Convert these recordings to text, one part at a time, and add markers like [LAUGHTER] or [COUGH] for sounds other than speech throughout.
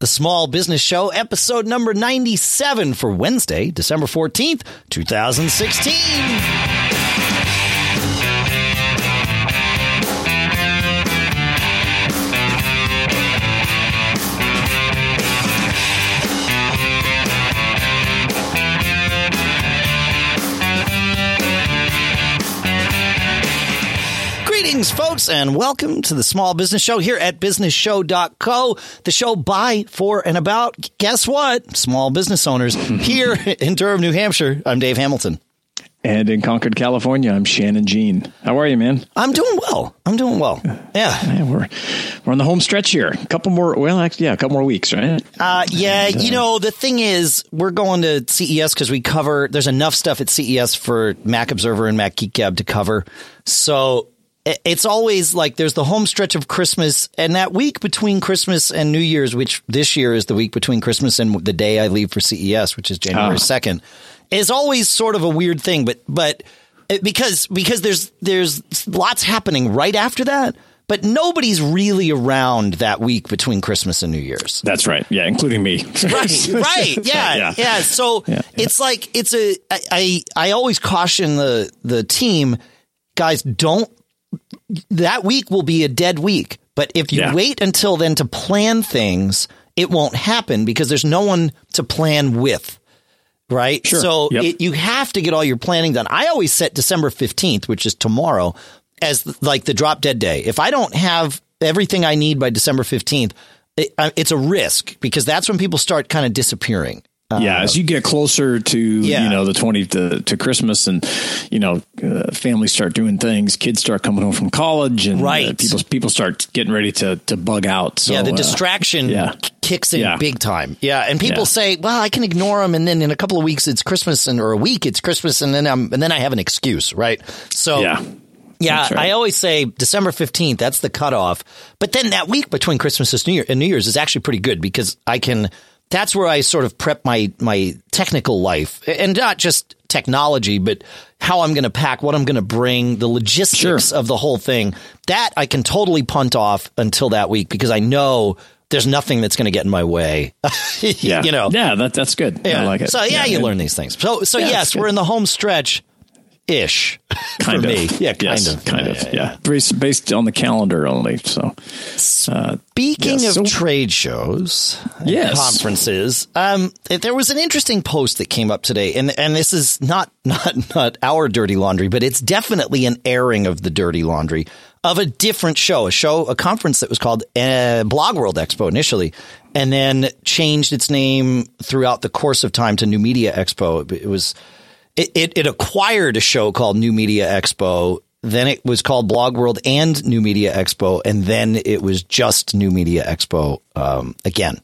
the Small Business Show, episode number 97 for Wednesday, December 14th, 2016. Folks, and welcome to the Small Business Show here at businessshow.co, the show by, for, and about, guess what? Small business owners [LAUGHS] here in Durham, New Hampshire. I'm Dave Hamilton. And in Concord, California, I'm Shannon Jean. How are you, man? I'm doing well. I'm doing well. Yeah. yeah we're we're on the home stretch here. A couple more, well, actually, yeah, a couple more weeks, right? Uh, yeah. And, uh, you know, the thing is, we're going to CES because we cover. There's enough stuff at CES for Mac Observer and Mac Geek Gab to cover. So it's always like there's the home stretch of Christmas and that week between Christmas and New Year's, which this year is the week between Christmas and the day I leave for CES, which is January ah. second, is always sort of a weird thing. But but because because there's there's lots happening right after that. But nobody's really around that week between Christmas and New Year's. That's right. Yeah, including me. [LAUGHS] right. Right. [LAUGHS] Yeah. yeah. yeah. So yeah, yeah. it's like it's a. I, I I always caution the the team, guys, don't that week will be a dead week. But if you yeah. wait until then to plan things, it won't happen because there's no one to plan with. Right. Sure. So yep. it, you have to get all your planning done. I always set December 15th, which is tomorrow, as like the drop dead day. If I don't have everything I need by December 15th, it, uh, it's a risk because that's when people start kind of disappearing. Uh, yeah, as you get closer to yeah. you know the twenty to, to Christmas, and you know uh, families start doing things, kids start coming home from college, and uh, right. Uh, people people start getting ready to to bug out. So, yeah, the uh, distraction yeah. kicks in yeah. big time. Yeah, and people say, "Well, I can ignore them," and then in a couple of weeks it's Christmas, and or a week it's Christmas, and then I'm and then I have an excuse, right? So yeah. Yeah, right. I always say December 15th, that's the cutoff. But then that week between Christmas and New, Year, and New Year's is actually pretty good because I can that's where I sort of prep my my technical life and not just technology, but how I'm going to pack, what I'm going to bring, the logistics sure. of the whole thing. That I can totally punt off until that week because I know there's nothing that's going to get in my way. [LAUGHS] yeah, you know. Yeah, that that's good. Yeah. I like it. So yeah, yeah you learn these things. So so yeah, yes, we're in the home stretch ish kind of me. Yeah, kind yes, of, kind yeah, of. Yeah, yeah. Based, based on the calendar only. So, uh, speaking yes, of so, trade shows, yes. conferences, um, there was an interesting post that came up today, and and this is not [LAUGHS] not not our dirty laundry, but it's definitely an airing of the dirty laundry of a different show, a show, a conference that was called uh, Blog World Expo initially, and then changed its name throughout the course of time to New Media Expo. It was it, it, it acquired a show called New Media Expo. Then it was called Blog World and New Media Expo, and then it was just New Media Expo um, again.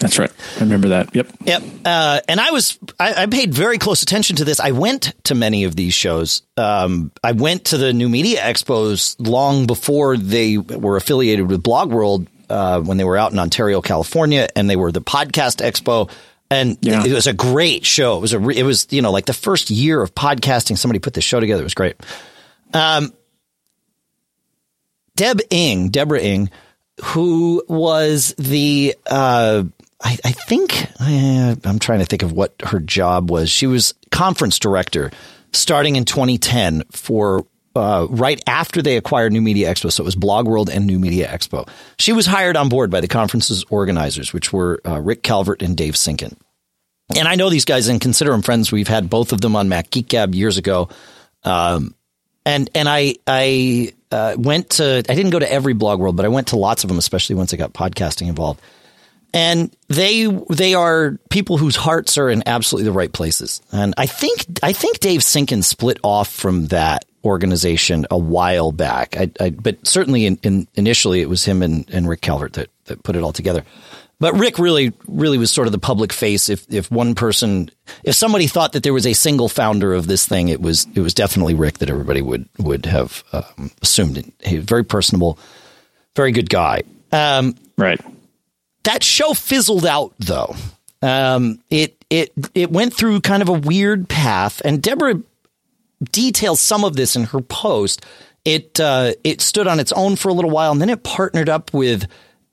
That's right. I remember that. Yep. Yep. Uh, and I was I, I, paid very close attention to this. I went to many of these shows. Um, I went to the New Media Expos long before they were affiliated with Blog World uh, when they were out in Ontario, California, and they were the Podcast Expo and yeah. it was a great show. It was a it was you know like the first year of podcasting. Somebody put this show together. It was great. Um, Deb Ng, Deborah Ng, who was the uh, I, I, think uh, I'm trying to think of what her job was. She was conference director starting in 2010 for uh, right after they acquired New Media Expo. So it was Blog World and New Media Expo. She was hired on board by the conference's organizers, which were uh, Rick Calvert and Dave Cynkin. And I know these guys and consider them friends. We've had both of them on Mac Geek Gab years ago. Um, and and I I uh, went to I didn't go to every Blog World, but I went to lots of them, especially once I got podcasting involved. And they they are people whose hearts are in absolutely the right places. And I think I think Dave Cynkin split off from that organization a while back. I, I, but certainly in, in, initially it was him and, and Rick Calvert that, that put it all together. But Rick really, really was sort of the public face. If if one person, if somebody thought that there was a single founder of this thing, it was it was definitely Rick that everybody would would have um, assumed. He was very personable, very good guy. Um, right. That show fizzled out though. Um, it it it went through kind of a weird path, and Deborah details some of this in her post. It uh, it stood on its own for a little while, and then it partnered up with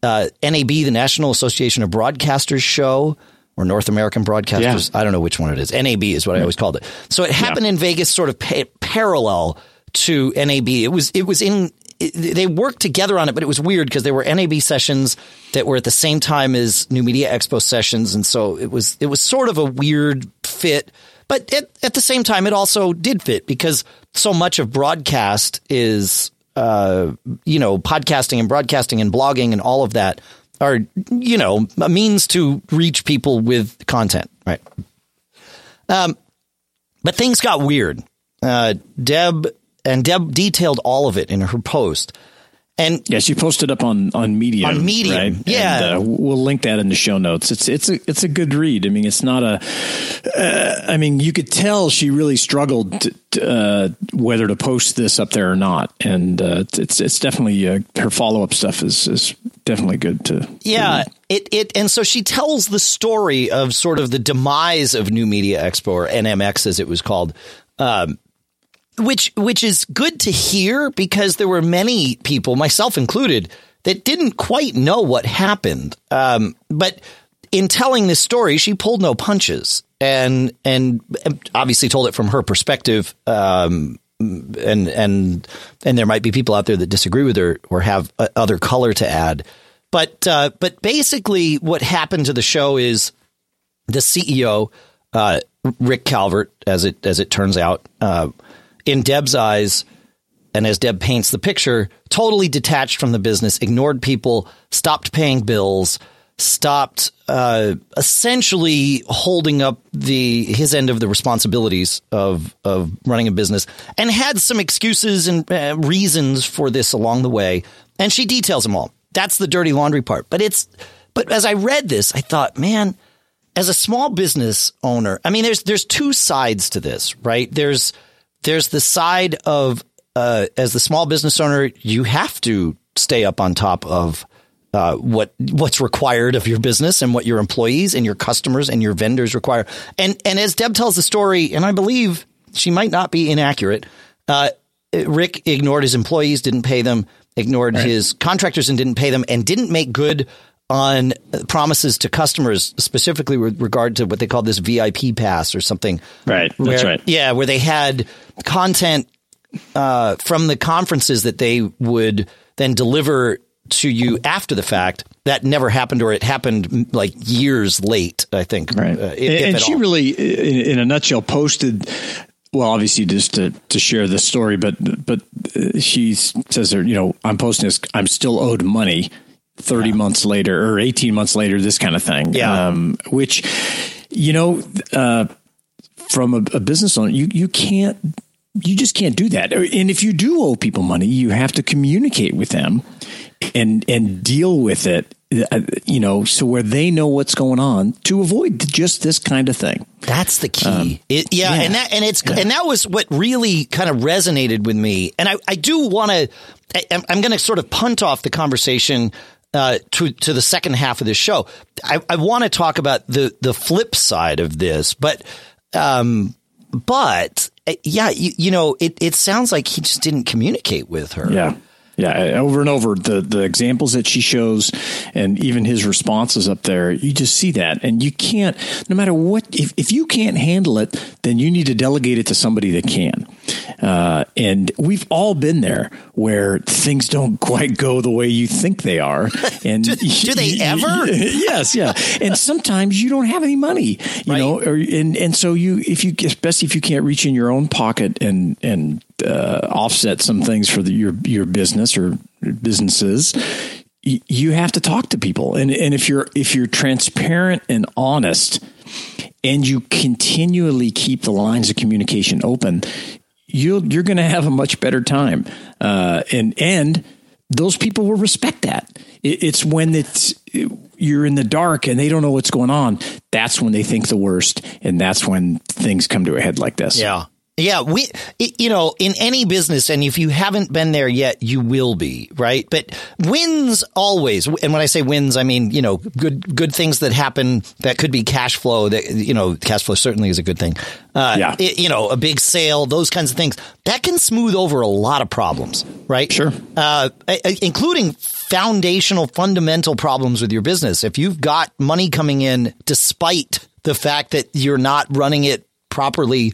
uh, NAB, the National Association of Broadcasters show, or North American Broadcasters. Yeah. I don't know which one it is. NAB is what I always called it. So it happened yeah. in Vegas, sort of pa- parallel to NAB. It was it was in it, they worked together on it, but it was weird because there were NAB sessions that were at the same time as New Media Expo sessions, and so it was it was sort of a weird fit. But at, the same time, it also did fit because so much of broadcast is, uh, you know, podcasting and broadcasting and blogging and all of that are, you know, a means to reach people with content, right? Um, but things got weird. Uh, Deb and Deb detailed all of it in her post. And yeah, she posted up on on Medium. On Medium, right? yeah. And, uh, we'll link that in the show notes. It's it's a it's a good read. I mean, it's not a. Uh, I mean, you could tell she really struggled to, uh, whether to post this up there or not, and uh, it's it's definitely uh, her follow up stuff is is definitely good to. Yeah, to it it and so she tells the story of sort of the demise of New Media Expo or NMX as it was called. Um, which which is good to hear because there were many people, myself included, that didn't quite know what happened. Um, but in telling this story, she pulled no punches and and obviously told it from her perspective. Um, and and and there might be people out there that disagree with her or have other color to add. But uh, but basically, what happened to the show is the CEO, uh, Rick Calvert, as it as it turns out. Uh, in Deb's eyes, and as Deb paints the picture, totally detached from the business, ignored people, stopped paying bills, stopped uh, essentially holding up the his end of the responsibilities of of running a business, and had some excuses and uh, reasons for this along the way. And she details them all. That's the dirty laundry part. But it's but as I read this, I thought, man, as a small business owner, I mean, there's there's two sides to this, right? There's there's the side of uh, as the small business owner, you have to stay up on top of uh, what what's required of your business and what your employees and your customers and your vendors require. And and as Deb tells the story, and I believe she might not be inaccurate. Uh, Rick ignored his employees, didn't pay them, ignored right. his contractors and didn't pay them, and didn't make good on promises to customers, specifically with regard to what they call this VIP pass or something. Right. Where, That's right. Yeah, where they had content uh, from the conferences that they would then deliver to you after the fact. That never happened, or it happened like years late. I think. Right. Uh, if, and, if she all. really, in, in a nutshell, posted well, obviously, just to, to share the story, but but uh, she says, "You know, I'm posting this. I'm still owed money 30 yeah. months later or 18 months later, this kind of thing. Yeah. Um, which, you know, uh, from a, a business owner, you, you can't, you just can't do that. And if you do owe people money, you have to communicate with them and, and deal with it uh, you know, so where they know what's going on to avoid just this kind of thing. That's the key. Um, it, yeah, yeah, and that and it's yeah. and that was what really kind of resonated with me. And I, I do want to. I'm going to sort of punt off the conversation uh, to to the second half of this show. I, I want to talk about the the flip side of this, but um, but uh, yeah, you, you know, it it sounds like he just didn't communicate with her. Yeah. Yeah, over and over the the examples that she shows, and even his responses up there, you just see that, and you can't. No matter what, if if you can't handle it, then you need to delegate it to somebody that can. Uh, and we've all been there where things don't quite go the way you think they are. [LAUGHS] And do, do, they ever? [LAUGHS] yes, yeah. And sometimes you don't have any money, you right. know, or, and and so you if you especially if you can't reach in your own pocket and and uh, offset some things for the, your your business or businesses, you have to talk to people. And and if you're if you're transparent and honest, and you continually keep the lines of communication open, you you're going to have a much better time. Uh, and and those people will respect that. It, it's when it's you're in the dark and they don't know what's going on. That's when they think the worst, and that's when things come to a head like this. Yeah. Yeah, we, you know, in any business, and if you haven't been there yet, you will be, right? But wins always, and when I say wins, I mean, you know, good, good things that happen that could be cash flow that, you know, cash flow certainly is a good thing. Uh, yeah. It, you know, a big sale, those kinds of things that can smooth over a lot of problems, right? Sure. Uh, including foundational, fundamental problems with your business. If you've got money coming in despite the fact that you're not running it properly,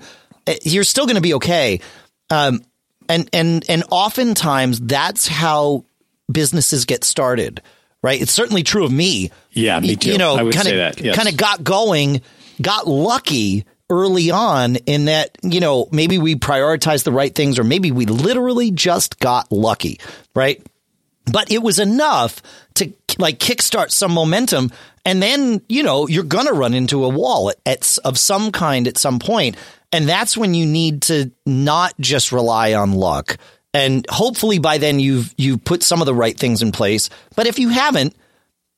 you're still going to be okay. Um, and and and oftentimes that's how businesses get started, right? It's certainly true of me. Yeah, me too. You know, kind of yes. kind of got going, got lucky early on in that you know maybe we prioritized the right things, or maybe we literally just got lucky, right? But it was enough to like kickstart some momentum and then, you know, you're going to run into a wall at, at, of some kind at some. And that's when you need to not just rely on luck. And hopefully by then you've, you've put some of the right things in place. But if you haven't,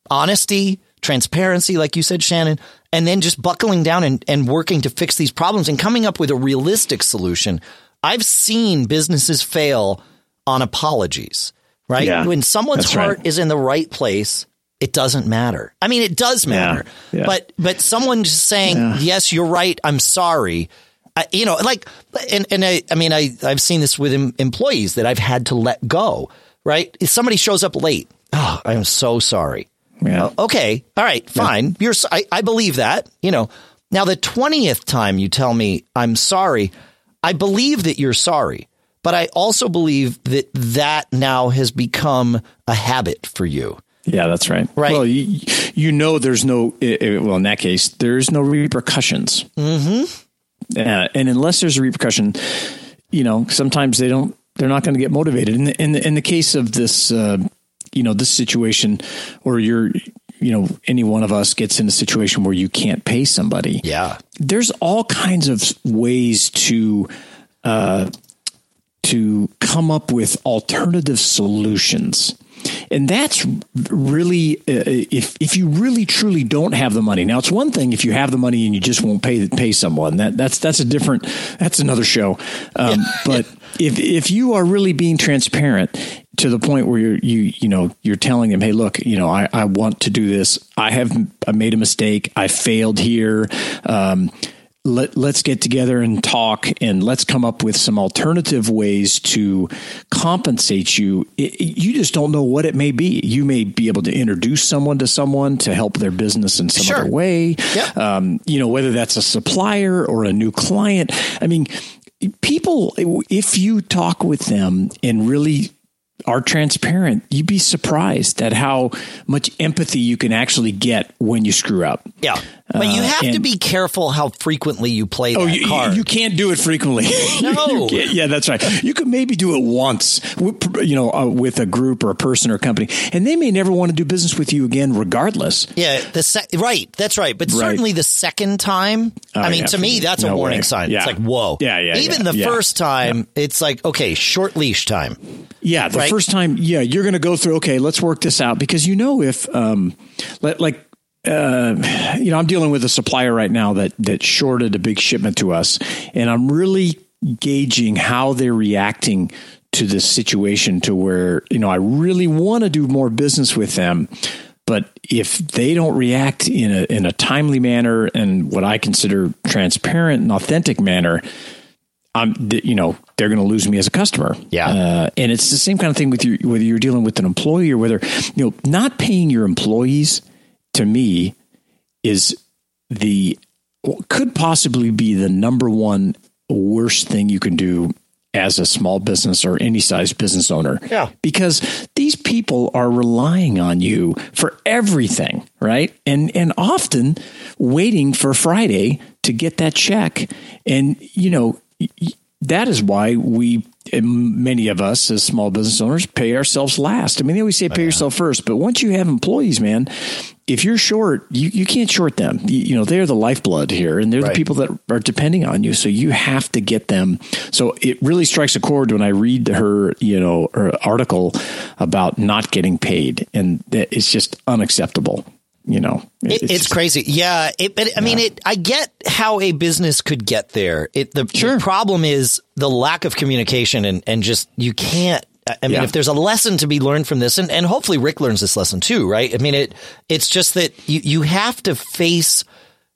honesty, transparency, like you said, Shannon, and then just buckling down and, and working to fix these problems and coming up with a realistic solution. I've seen businesses fail on apologies, right? Yeah, when someone's heart right. is in the right place, it doesn't matter. I mean, it does matter, yeah, yeah. but but someone just saying. "Yes, you're right. I'm sorry." I, you know, like, and and I, I mean, I I've seen this with em- employees that I've had to let go. Right? If somebody shows up late, oh, I am so sorry. Yeah. Uh, okay. All right. Fine. You're. I, I believe that. You know. Now the twentieth time you tell me I'm sorry, I believe that you're sorry. But I also believe that that now has become a habit for you. Yeah, that's right. Right. Well, you, you know, there's no, well, in that case, there's no repercussions. Mm-hmm. Uh, and unless there's a repercussion, you know, sometimes they don't, they're not going to get motivated. In the, in the, in the case of this, uh, you know, this situation or you're, you know, any one of us gets in a situation where you can't pay somebody. Yeah. There's all kinds of ways to, uh, to come up with alternative solutions and that's really uh, if if you really truly don't have the money. Now it's one thing if you have the money and you just won't pay pay someone. That that's that's a different that's another show. Um, but if if you are really being transparent to the point where you're you you know you're telling them hey look you know i, I want to do this i have I made a mistake i failed here um, let, let's get together and talk and let's come up with some alternative ways to compensate you. It, you just don't know what it may be. You may be able to introduce someone to someone to help their business in some sure. other way. Yeah. Um, you know, whether that's a supplier or a new client. I mean, people, if you talk with them and really are transparent, you'd be surprised at how much empathy you can actually get when you screw up. Yeah. But you uh, have uh, to be careful how frequently you play oh, that you, card. You can't do it frequently. [LAUGHS] [LAUGHS] No. yeah, that's right. You could maybe do it once, you know, uh, with a group or a person or a company, and they may never want to do business with you again, regardless. Yeah, the se- right. That's right. But right. certainly the second time, oh, I mean, yeah, to me, that's no a warning way. sign. Yeah. It's like, whoa. Yeah, yeah. Even yeah, the first time, it's like, okay, short leash time. Yeah, the right? first time, yeah, you're going to go through. Okay, let's work this out because you know if, um, like uh, you know, I'm dealing with a supplier right now that that shorted a big shipment to us, and I'm really gauging how they're reacting to this situation to where you know I really want to do more business with them, but if they don't react in a in a timely manner and what I consider transparent and authentic manner, I'm you know they're going to lose me as a customer. Yeah, uh, and it's the same kind of thing with you whether you're dealing with an employee or whether you know not paying your employees to me is the could possibly be the number one worst thing you can do as a small business or any size business owner. Yeah. Because these people are relying on you for everything, right? And and often waiting for Friday to get that check. And you know, that is why we many of us as small business owners pay ourselves last. I mean, they always say pay oh, yeah. yourself first, but once you have employees, man, if you're short, you, you can't short them. You, you know, they're the lifeblood here and they're right. the people that are depending on you. So you have to get them. So it really strikes a chord when I read her, you know, her article about not getting paid and it's just unacceptable. you know, it, it's, it's crazy. Yeah. It, but I mean, it, I get how a business could get there. It, the, sure. the problem is the lack of communication and, and just, you can't, I mean, yeah. if there's a lesson to be learned from this, and, and hopefully Rick learns this lesson too, right? I mean, it it's just that you, you have to face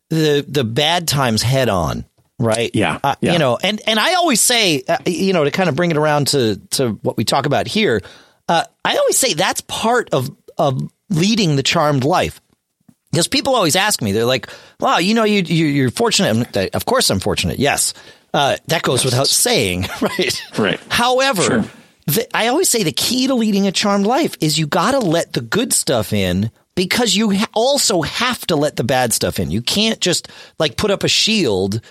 the the bad times head on, right? Yeah, uh, yeah. You know, and and I always say, uh, you know, to kind of bring it around to to what we talk about here, uh, I always say that's part of of leading the charmed life. Because people always ask me, they're like, "Wow, you know, you, you are fortunate." Of course, I'm fortunate. Yes, uh, that goes without saying, [LAUGHS] right? Right. However. Sure the, I always say the key to leading a charmed life is you got to let the good stuff in because you ha- also have to let the bad stuff in. You can't just like put up a shield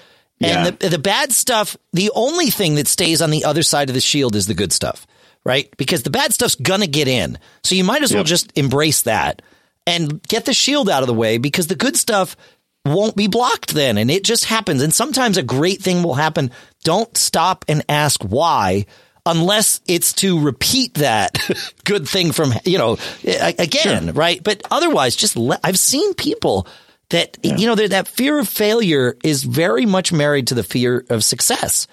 and yeah. the, the bad stuff, the only thing that stays on the other side of the shield is the good stuff, right? Because the bad stuff's going to get in. So you might as yep. well just embrace that and get the shield out of the way because the good stuff won't be blocked then. And it just happens. And sometimes a great thing will happen. Don't stop and ask why unless it's to repeat that [LAUGHS] good thing from, you know, again, sure. right? But otherwise, just let, I've seen people that, yeah. you know, that fear of failure is very much married to the fear of success.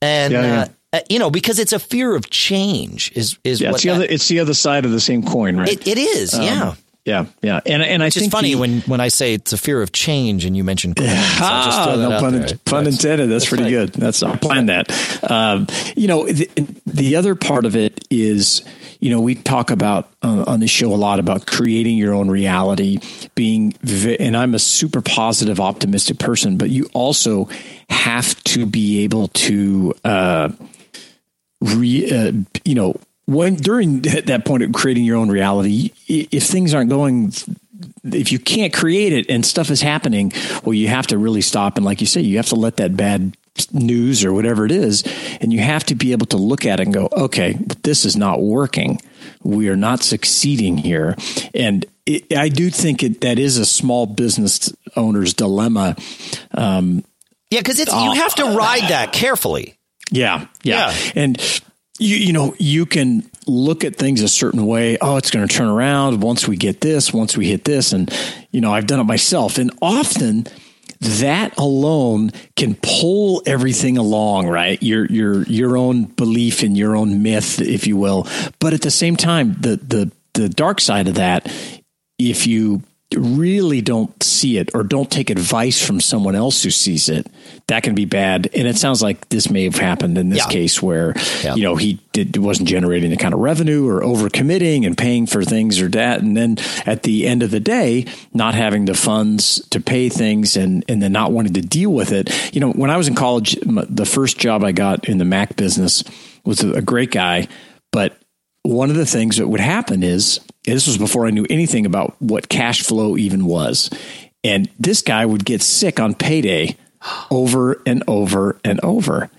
And, yeah, yeah. Uh, you know, because it's a fear of change is, is yeah, what it's the, that, other, it's the other side of the same coin, right? it, it is. Um, yeah. Yeah, yeah, and and I think it's think funny when when I say it's a fear of change, and you mentioned [LAUGHS] coins, ah, no pun, pun That's, intended. That's, that's pretty good. That's I planned that. Um, you know, the, the, other part of it is, you know, we talk about uh, on the show a lot about creating your own reality, being, vi- and I'm a super positive, optimistic person, but you also have to be able to. Uh, Re, uh, you know when during [LAUGHS] that point of creating your own reality, if things aren't going, if you can't create it and stuff is happening, well, you have to really stop and, like you say, you have to let that bad news or whatever it is, and you have to be able to look at it and go, okay, this is not working. We are not succeeding here, and it, I do think it, that is a small business owner's dilemma. Um, yeah, because it's uh, you have to ride that carefully. Yeah, yeah, yeah. and you, you know, you can look at things a certain way. Oh, it's going to turn around once we get this, once we hit this. And, you know, I've done it myself. And often that alone can pull everything along, right? Your, your, your own belief in your own myth, if you will. But at the same time, the, the, the dark side of that, if you really don't see it or don't take advice from someone else who sees it, that can be bad. And it sounds like this may have happened in this yeah. case where, yeah. you know, he did, wasn't generating the kind of revenue or overcommitting and paying for things or that. And then at the end of the day, not having the funds to pay things and, and then not wanting to deal with it. You know, when I was in college, the first job I got in the Mac business was a great guy, but one of the things that would happen is this was before I knew anything about what cash flow even was. And this guy would get sick on payday over and over and over.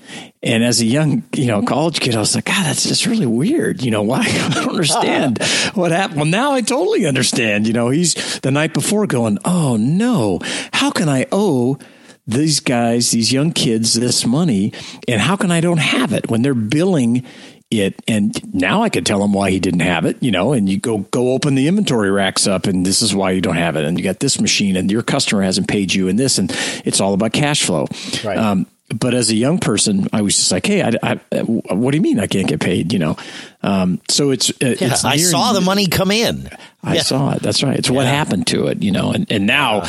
And as a young, you know, college kid, I was like, God, that's just really weird. You know, why? [LAUGHS] I don't understand [LAUGHS] what happened. Well, now I totally understand. You know, he's the night before going, Oh no, how can I owe these guys, these young kids, this money? And how can I don't have it when they're billing it and now I could tell him why he didn't have it, you know, and you go go open the inventory racks up and this is why you don't have it and you got this machine and your customer hasn't paid you and this and it's all about cash flow. Right. Um, but as a young person, I was just like, "Hey, I, I, what do you mean I can't get paid?" You know, um, so it's, yeah, it's I saw the money come in. I yeah. saw it. That's right. It's yeah. what happened to it. You know, and and now,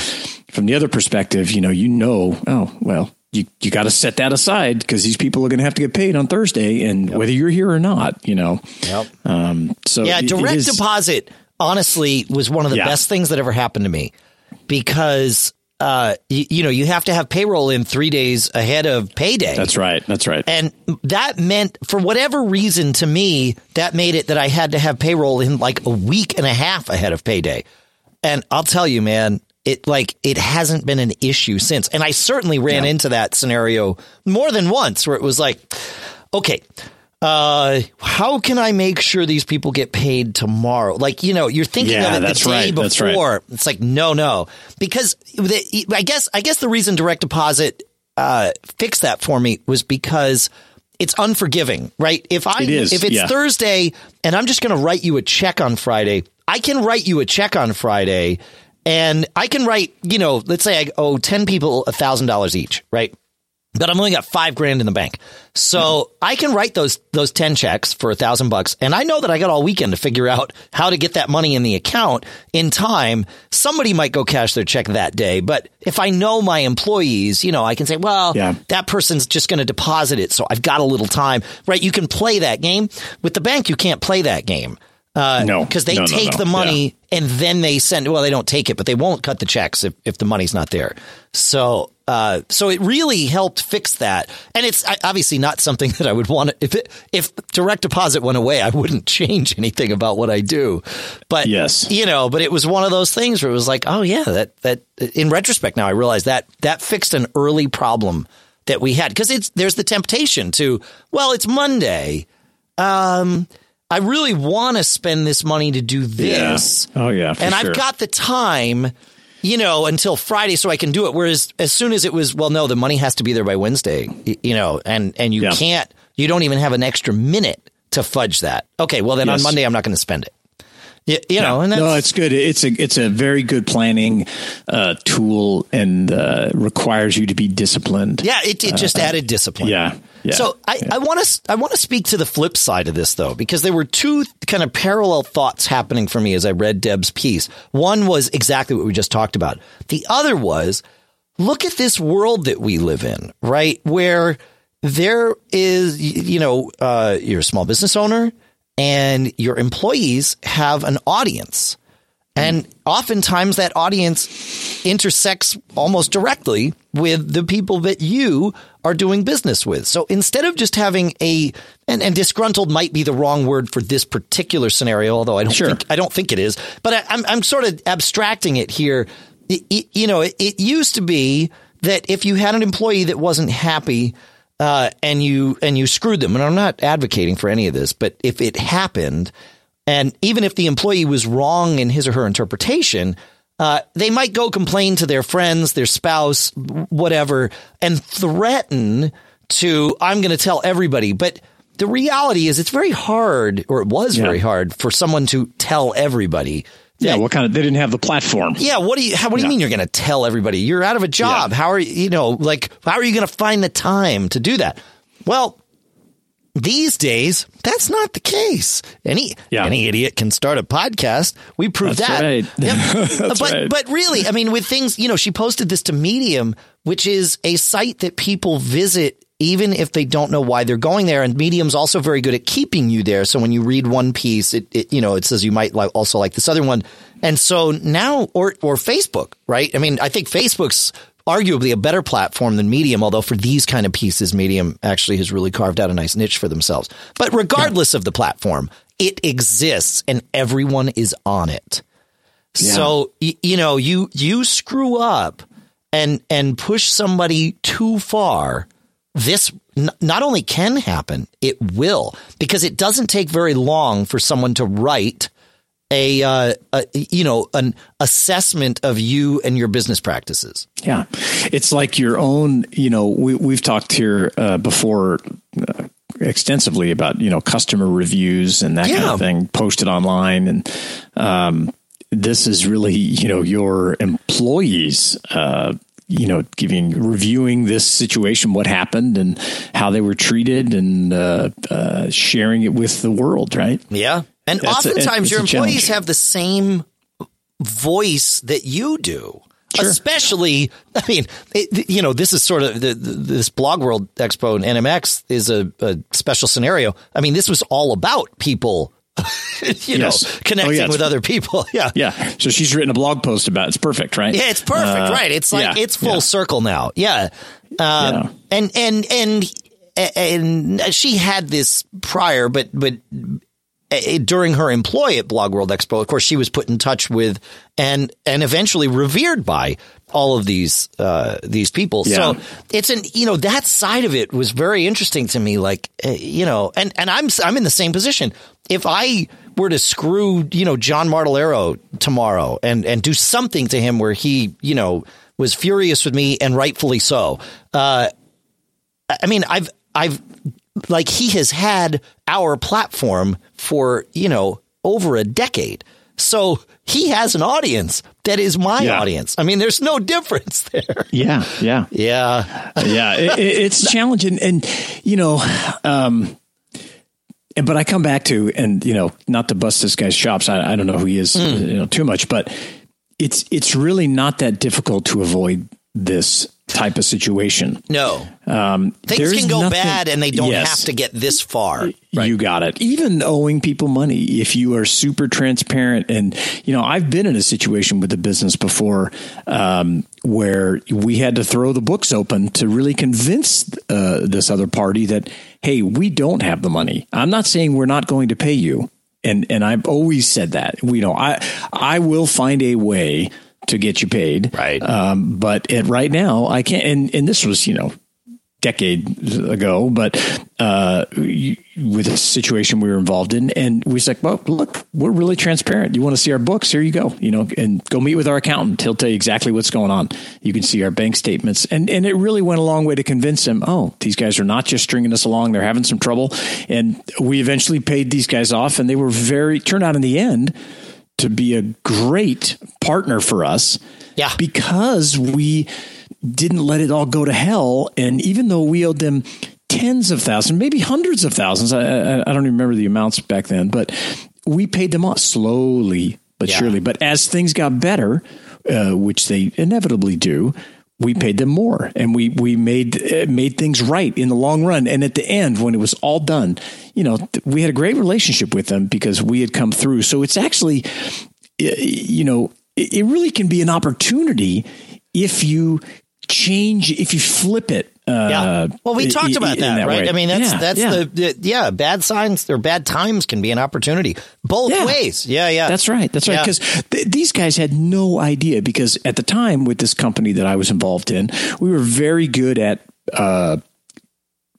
from the other perspective, you know, you know, oh well, you you got to set that aside because these people are going to have to get paid on Thursday, and yep. whether you're here or not, you know. Yep. Um, so yeah, direct is, deposit honestly was one of the yeah. best things that ever happened to me because uh, you, you, know, you have to have payroll in three days ahead of payday. That's right. That's right. And that meant, for whatever reason, to me, that made it that I had to have payroll in like a week and a half ahead of payday. And I'll tell you, man, it like it hasn't been an issue since. And I certainly ran yeah. into that scenario more than once where it was like, okay, uh, how can I make sure these people get paid tomorrow? Like, you know, you're thinking yeah, of it the day right, before. Right. It's like, no, no, because the, I guess, I guess the reason direct deposit, uh, fixed that for me was because it's unforgiving, right? If I, it is, if it's yeah. Thursday and I'm just going to write you a check on Friday, I can write you a check on Friday And I can write, you know, let's say I owe 10 people $1,000 each, right? but I've only got five grand in the bank. So mm-hmm. I can write those those ten checks for a thousand bucks, and I know that I got all weekend to figure out how to get that money in the account in time. Somebody might go cash their check that day, but if I know my employees, you know, I can say, well, yeah. that person's just going to deposit it, so I've got a little time, right? You can play that game with the bank. You can't play that game. Uh, no, because they no, take no, no. the money yeah. and then they send. Well, they don't take it, but they won't cut the checks if, if the money's not there. So, uh, so it really helped fix that. And it's obviously not something [LAUGHS] that I would want. To, if it, if direct deposit went away, I wouldn't [LAUGHS] change anything about what I do. But yes, you know, but it was one of those things where it was like, oh yeah, that that. In retrospect, now I realize that that fixed an early problem that we had because it's there's the temptation to well, it's Monday. Um, I really want to spend this money to do this. Yeah. Oh yeah, and sure. I've got the time, you know, until Friday, so I can do it. Whereas as soon as it was, well, no, the money has to be there by Wednesday, you know, and and you yeah. can't, you don't even have an extra minute to fudge that. Okay, well then yes. on Monday I'm not going to spend it. You, you know, and no, it's good. It's a it's a very good planning uh, tool and uh, requires you to be disciplined. Yeah, it, it just uh, added discipline. Yeah, yeah. So I want to I want to speak to the flip side of this though, because there were two kind of parallel thoughts happening for me as I read Deb's piece. One was exactly what we just talked about. The other was look at this world that we live in, right? Where there is, you know, uh, you're a small business owner and your employees have an audience. And oftentimes that audience intersects almost directly with the people that you are doing business with. So instead of just having a and, and disgruntled might be the wrong word for this particular scenario, although I don't sure. think I don't think it is. But I, am I'm, I'm sort of abstracting it here. It, it, you know, it, it used to be that if you had an employee that wasn't happy uh, and you and you screwed them. And I'm not advocating for any of this, but if it happened, and even if the employee was wrong in his or her interpretation, uh, they might go complain to their friends, their spouse, whatever, and threaten to I'm going to tell everybody. But the reality is, it's very hard, or it was yeah. very hard, for someone to tell everybody yeah, what kind of? They didn't have the platform. Yeah, what do you? How, what do you mean you're going to tell everybody you're out of a job? Yeah. How are you? You know, like how are you going to find the time to do that? Well, these days that's not the case. Any yeah. any idiot can start a podcast. We proved that's that. Right. Yep. [LAUGHS] but right. but really, I mean, with things, you know, she posted this to Medium, which is a site that people visit even if they don't know why they're going there. And Medium's also very good at keeping you there. So when you read one piece, it, it you know, it says you might like also like this other one. And so now, or, or Facebook, right? I mean, I think Facebook's arguably a better platform than Medium, although for these kind of pieces, Medium actually has really carved out a nice niche for themselves. But regardless yeah. of the platform, it exists and everyone is on it. Yeah. So, you know, you, you screw up and, and push somebody too far this n- not only can happen, it will, because it doesn't take very long for someone to write a, uh, a, you know an assessment of you and your business practices. Yeah, it's like your own. You know, we we've talked here uh, before. Uh, extensively about you know customer reviews and that yeah. kind of thing posted online and um, this is really you know your employees uh, you know, giving reviewing this situation, what happened, and how they were treated, and uh, uh, sharing it with the world, right? Yeah, and That's oftentimes a, your employees have the same voice that you do. Sure. Especially, I mean, it, you know, this is sort of the, the, this Blog World Expo and NMX is a, a special scenario. I mean, this was all about people [LAUGHS] you yes. know, connecting oh, yeah, with other people. [LAUGHS] Yeah. Yeah. So she's written a blog post about it. It's perfect, right? Yeah, it's perfect, uh, right? It's like yeah, it's full yeah. circle now. Yeah. Um, and and and and she had this prior, but but uh, during her employ at Blog World Expo, of course, she was put in touch with and and eventually revered by all of these uh, these people. Yeah. So it's an you know that side of it was very interesting to me. Like uh, you know, and and I'm I'm in the same position. If I were to screw you know John Martellaro tomorrow and and do something to him where he you know was furious with me and rightfully so. Uh, I mean, I've I've like he has had our platform for you know over a decade. So he has an audience that is my yeah. audience. I mean, there's no difference [LAUGHS] there. Yeah, yeah, yeah, yeah. It, it's [LAUGHS] challenging, and you know, um, and but I come back to, and you know, not to bust this guy's chops. I, I don't know who he is, mm. you know, too much, but it's it's really not that difficult to avoid this type of situation. No. Um, Things can go nothing, bad and they don't yes, have to get this far. Right. You got it. Even owing people money, if you are super transparent, and, you know, I've been in a situation with a business before um, where we had to throw the books open to really convince uh, this other party that, hey, we don't have the money. I'm not saying we're not going to pay you. And, and I've always said that. We know I I will find a way to get you paid. Right. Um, but at right now, I can't. And, and this was, you know, decade ago, but uh, with a situation we were involved in, and we said, "Well, look, we're really transparent. You want to see our books? Here you go. You know, and go meet with our accountant. He'll tell you exactly what's going on. You can see our bank statements." And and it really went a long way to convince him. Oh, these guys are not just stringing us along; they're having some trouble. And we eventually paid these guys off, and they were very turned out in the end to be a great partner for us. Yeah. Because we didn't let it all go to hell. And even though we owed them tens of thousands, maybe hundreds of thousands, I, I, I don't even remember the amounts back then, but we paid them off slowly but yeah. surely. But as things got better, uh, which they inevitably do, we paid them more and we we made uh, made things right in the long run. And at the end when it was all done you know we had a great relationship with them because we had come through. So it's actually you know it really can be an opportunity if you change if you flip it uh, yeah. Well, we talked about that, that right? Way. I mean, that's yeah, that's yeah. The, yeah. Bad signs or bad times can be an opportunity both yeah. ways. Yeah, yeah. That's right. That's right. Because th- these guys had no idea. Because at the time with this company that I was involved in, we were very good at uh,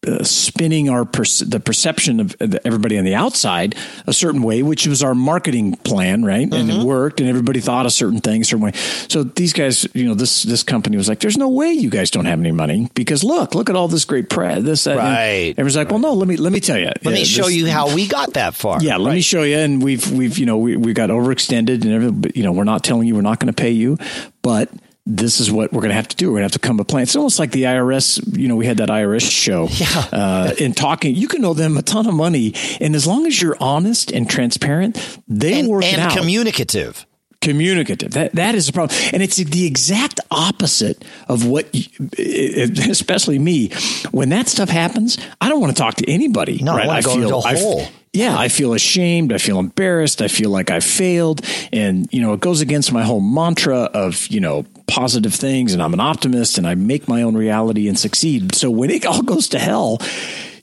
uh, spinning our perce- the perception of everybody on the outside a certain way, which was our marketing plan, right? Mm-hmm. And it mm-hmm. worked, and everybody thought a certain thing, a certain way. So these guys, you know, this this company was like, "There's no way you guys don't have any money because look, look at all this great press." This, that, right? Everyone's like, "Well, no, let me let me tell you. Let me show this, you how we got that far." Yeah, let right. me show you. And we've we've you know we we got overextended and everything. You know, we're not telling you we're not going to pay you, but this is what we're going to have to do. We're going to have to come up a plan. It's almost like the IRS. You know, we had that IRS show. Yeah. Uh, in talking, you can owe them a ton of money, and as long as you're honest and transparent, they and, work and it out. communicative. Communicative. That that is a problem, and it's the exact opposite of what, especially me, when that stuff happens. I don't want to talk to anybody. No, right? I, I feel. I, yeah, I feel ashamed. I feel embarrassed. I feel like I failed. And, you know, it goes against my whole mantra of, you know, positive things and I'm an optimist and I make my own reality and succeed. So when it all goes to hell,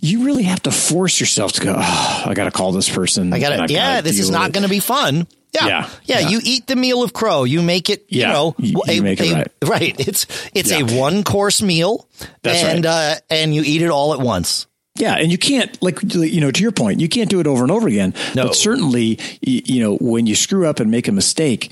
you really have to force yourself to go, oh, I got to call this person. I got to, yeah, this is not going to be fun. Yeah. Yeah, yeah. You eat the meal of crow. You make it, you yeah, know, you, you a, make it right. A, right. It's, it's yeah. a one course meal That's and, right. uh, and you eat it all at once. Yeah, and you can't like you know to your point, you can't do it over and over again. No. But certainly, you know, when you screw up and make a mistake,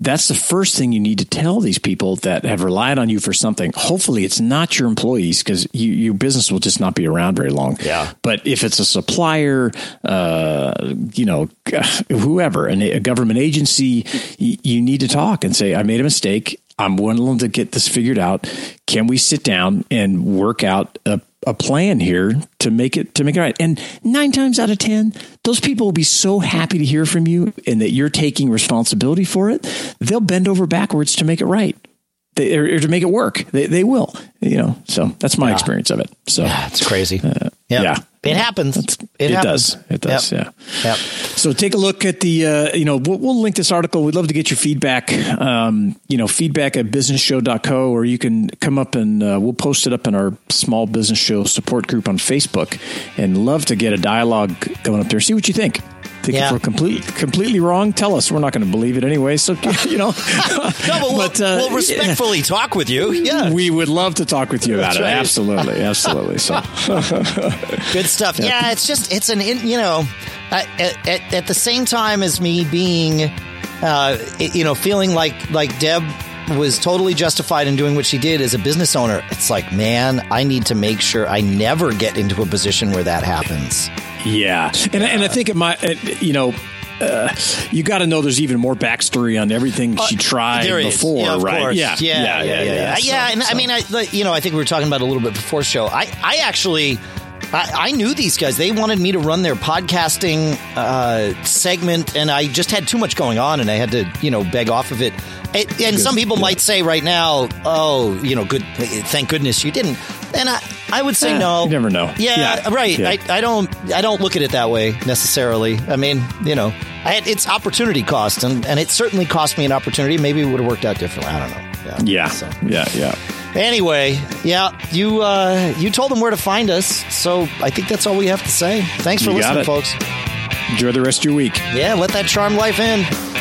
that's the first thing you need to tell these people that have relied on you for something. Hopefully, it's not your employees because you, your business will just not be around very long. Yeah. But if it's a supplier, uh, you know, [LAUGHS] whoever, and a government agency, you need to talk and say, "I made a mistake. I'm willing to get this figured out. Can we sit down and work out a a plan here to make it to make it right. And nine times out of ten, those people will be so happy to hear from you and that you're taking responsibility for it. They'll bend over backwards to make it right. They, or, or to make it work. They, they will, you know. So that's my yeah. experience of it. So yeah, it's crazy. Uh, yep. Yeah, it happens. It, it happens. does. It does. Yep. Yeah. Yep. So take a look at the. Uh, you know, we'll, we'll, link this article. We'd love to get your feedback. Um, you know, feedback at businessshow.co, or you can come up and uh, we'll post it up in our small business show support group on Facebook, and love to get a dialogue going up there. See what you think think yeah. if we're completely completely wrong, tell us. We're not going to believe it anyway. So [LAUGHS] you know, [LAUGHS] no, but we'll, but, uh, we'll respectfully yeah. talk with you. Yeah, we would love to talk with you about That's it. Right. Absolutely, absolutely. So [LAUGHS] good stuff. Yeah. yeah, it's just it's an you know, at, at, at the same time as me being, uh, you know, feeling like like Deb was totally justified in doing what she did as a business owner. It's like, man, I need to make sure I never get into a position where that happens. Yeah, and and I think it might, you know, uh, you got to know there's even more backstory on everything she uh, tried uh, before, yeah, right? Yeah. Yeah, yeah, yeah, yeah, yeah. So, yeah and so. I mean, I, you know, I think we were talking about a little bit before show. I, I actually. I, I, knew these guys. They wanted me to run their podcasting uh, segment, and I just had too much going on, and I had to, you know, beg off of it. it and some people yeah. might say right now, "Oh, you know, good. Thank goodness you didn't." And I, I would say eh, no. You never know. Yeah, yeah. right. Yeah. I, I don't, I don't look at it that way necessarily. I mean, you know, I had, it's opportunity cost, and, and it certainly cost me an opportunity. Maybe it would have worked out differently. I don't know. Yeah, yeah, so. yeah, yeah. Anyway, yeah, you uh, you told them where to find us, so I think that's all we have to say. Thanks for you listening, folks. Enjoy the rest of your week. Yeah, let that charm life in.